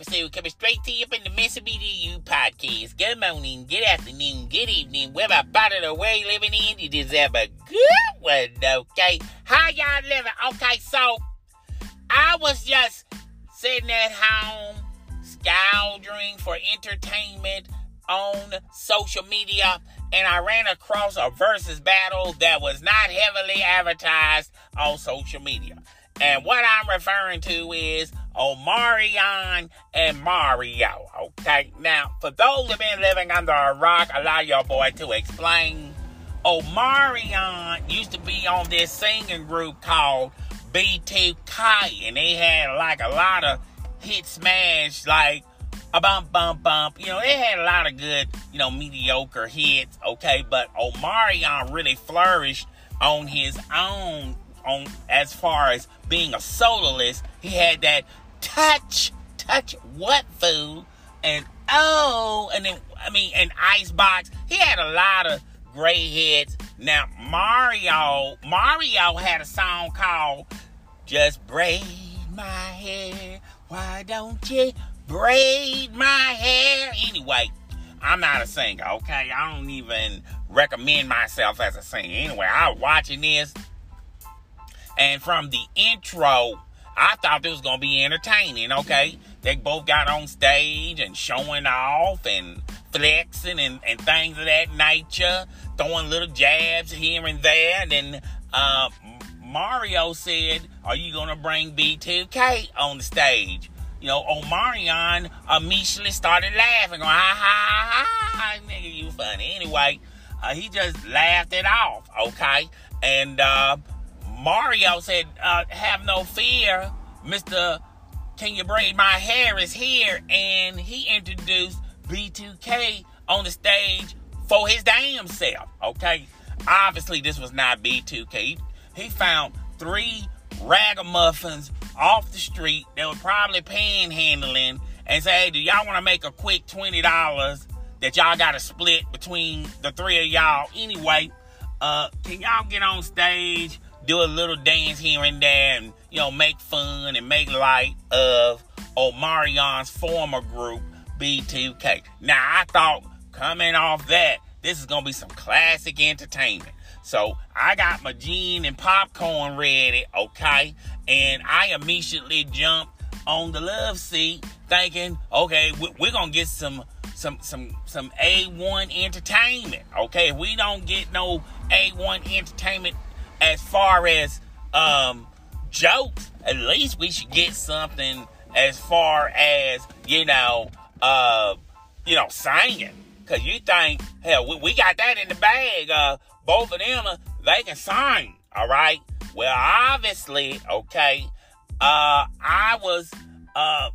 Episode coming straight to you from the Mississippi You podcast. Good morning, good afternoon, good evening, part of the world living in, you deserve a good one, okay? How y'all living? Okay, so I was just sitting at home, scoundering for entertainment on social media, and I ran across a versus battle that was not heavily advertised on social media. And what I'm referring to is Omarion and Mario. Okay, now for those who've been living under a rock, allow your boy to explain. Omarion used to be on this singing group called B2K, and they had like a lot of hit smash, like a bump, bump, bump. You know, they had a lot of good, you know, mediocre hits, okay, but Omarion really flourished on his own on as far as being a soloist. He had that touch, touch what food, and oh, and then I mean, and Icebox. He had a lot of great hits. Now Mario, Mario had a song called "Just Braid My Hair." Why don't you braid my hair? Anyway, I'm not a singer, okay? I don't even recommend myself as a singer. Anyway, I was watching this, and from the intro, I thought this was gonna be entertaining, okay? They both got on stage and showing off and flexing and, and things of that nature, throwing little jabs here and there. And then uh, Mario said, Are you gonna bring B2K on the stage? You know, Omarion immediately started laughing, going, ha ha ha, ha nigga, you funny. Anyway, uh, he just laughed it off, okay? And uh, Mario said, uh, Have no fear, Mr. Can You Braid My Hair is here. And he introduced B2K on the stage for his damn self, okay? Obviously, this was not B2K. He found three ragamuffins off the street that were probably panhandling and say, hey, do y'all want to make a quick $20 that y'all got to split between the three of y'all? Anyway, uh, can y'all get on stage, do a little dance here and there, and, you know, make fun and make light of Omarion's former group, B2K. Now, I thought coming off that, this is going to be some classic entertainment. So I got my gin and popcorn ready, okay? And I immediately jumped on the love seat, thinking, okay, we're gonna get some some some some A1 entertainment. Okay, if we don't get no A1 entertainment as far as um jokes, at least we should get something as far as, you know, uh, you know, singing. Cause you think, hell, we, we got that in the bag. Uh, both of them, they can sing. All right. Well, obviously, okay. Uh, I was, uh,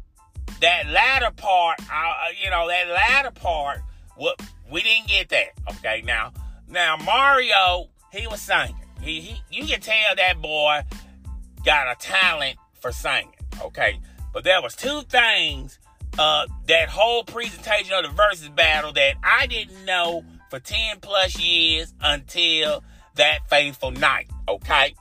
that latter part, uh, you know, that latter part, what we didn't get that. Okay. Now, now Mario, he was singing. He, he, you can tell that boy got a talent for singing. Okay. But there was two things uh, that whole presentation of the versus battle that I didn't know for 10 plus years until that fateful night, okay?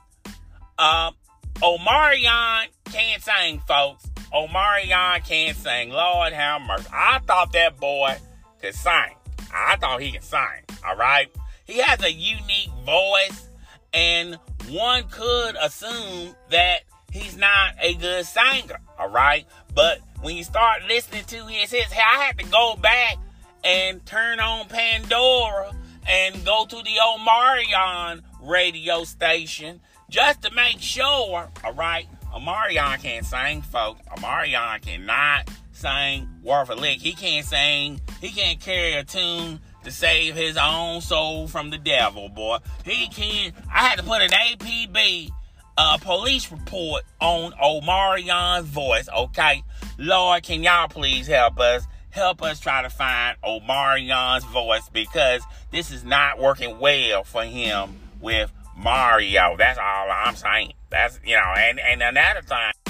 Um, Omarion can't sing, folks. Omarion can't sing. Lord have mercy. I thought that boy could sing. I thought he could sing, all right? He has a unique voice, and one could assume that he's not a good singer, all right? But when you start listening to his hits, I had to go back and turn on Pandora and go to the Omarion radio station just to make sure, all right, Omarion can't sing, folks. Omarion cannot sing worth a lick. He can't sing, he can't carry a tune to save his own soul from the devil, boy. He can't. I had to put an APB uh, police report on Omarion's voice, okay? Lord, can y'all please help us? Help us try to find Omarion's voice because this is not working well for him with Mario. That's all I'm saying. That's, you know, and, and another thing.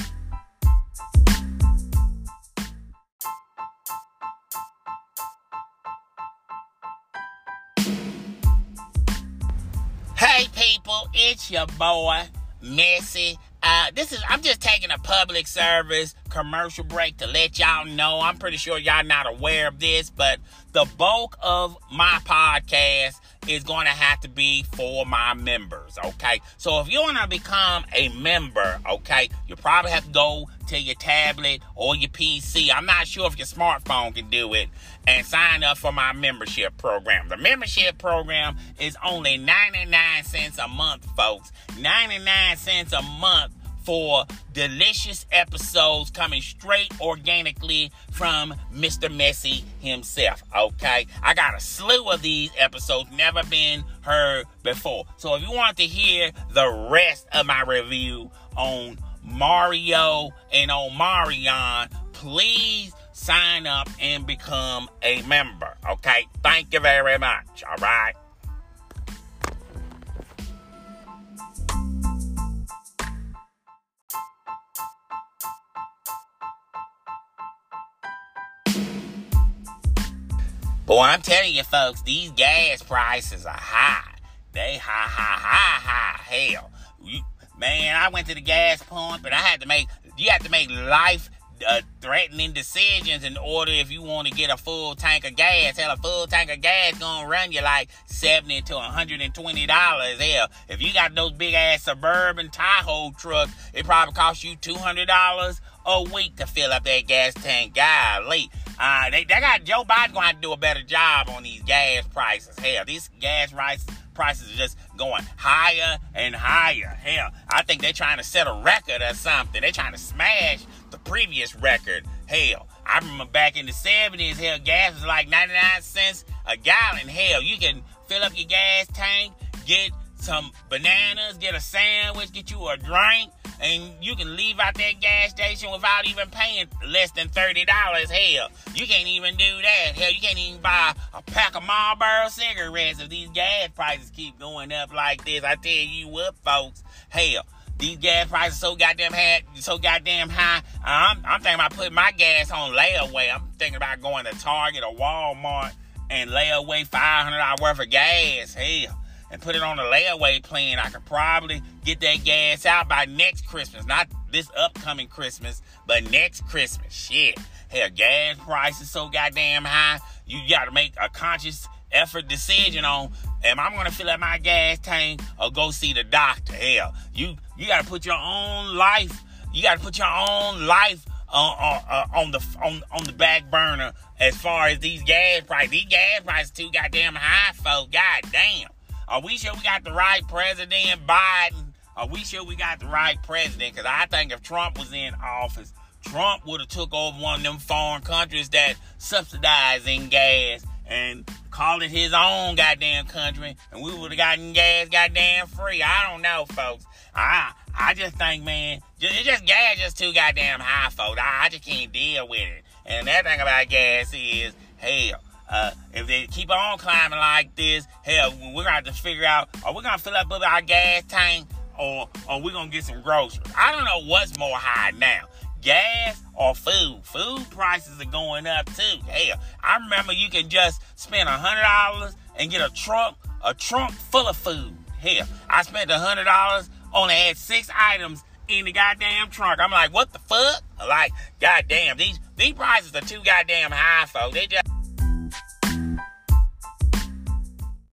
Hey people, it's your boy, Messy Uh, this is I'm just taking a public service commercial break to let y'all know. I'm pretty sure y'all not aware of this, but the bulk of my podcast is going to have to be for my members, okay? So if you want to become a member, okay, you probably have to go to your tablet or your PC. I'm not sure if your smartphone can do it and sign up for my membership program. The membership program is only 99 cents a month, folks. 99 cents a month for delicious episodes coming straight organically from Mr. Messy himself. Okay, I got a slew of these episodes, never been heard before. So if you want to hear the rest of my review on Mario and Omarion, please sign up and become a member. Okay, thank you very much. All right. Boy, I'm telling you, folks, these gas prices are high. They high, high, high, high. Hell, you, man, I went to the gas pump and I had to make. You have to make life uh, threatening decisions in order if you want to get a full tank of gas. Hell, a full tank of gas gonna run you like seventy to hundred and twenty dollars. Hell, if you got those big ass suburban Tahoe trucks, it probably costs you two hundred dollars a week to fill up that gas tank. Golly. Uh, they, they got Joe Biden going to have to do a better job on these gas prices. Hell, these gas prices prices are just going higher and higher. Hell, I think they're trying to set a record or something. They're trying to smash the previous record. Hell, I remember back in the 70s, hell, gas was like 99 cents a gallon. Hell, you can fill up your gas tank, get some bananas, get a sandwich, get you a drink, and you can leave out that gas station without even paying less than $30. Hell, you can't even do that. Hell, you can't even buy a pack of Marlboro cigarettes if these gas prices keep going up like this. I tell you what, folks. Hell, these gas prices so goddamn high, so goddamn high. I'm, I'm thinking about putting my gas on layaway. I'm thinking about going to Target or Walmart and lay away $500 worth of gas. Hell and put it on a layaway plan, I could probably get that gas out by next Christmas. Not this upcoming Christmas, but next Christmas. Shit. Hell, gas prices so goddamn high. You got to make a conscious effort decision on am I to fill up my gas tank or go see the doctor? Hell, you you got to put your own life. You got to put your own life uh, uh, uh, on the on on the back burner as far as these gas prices. These gas prices too goddamn high, folks. God damn. Are we sure we got the right president, Biden? Are we sure we got the right president? Because I think if Trump was in office, Trump would have took over one of them foreign countries that subsidizing gas and called it his own goddamn country, and we would have gotten gas goddamn free. I don't know, folks. I I just think, man, just, just gas just too goddamn high, folks. I, I just can't deal with it. And that thing about gas is, hell, uh, if they keep on climbing like this, hell, we're gonna have to figure out: are we gonna fill up our gas tank, or are we gonna get some groceries? I don't know what's more high now, gas or food. Food prices are going up too. Hell, I remember you can just spend a hundred dollars and get a trunk, a trunk full of food. Hell, I spent a hundred dollars, only had six items in the goddamn trunk. I'm like, what the fuck? Like, goddamn, these these prices are too goddamn high, folks. They just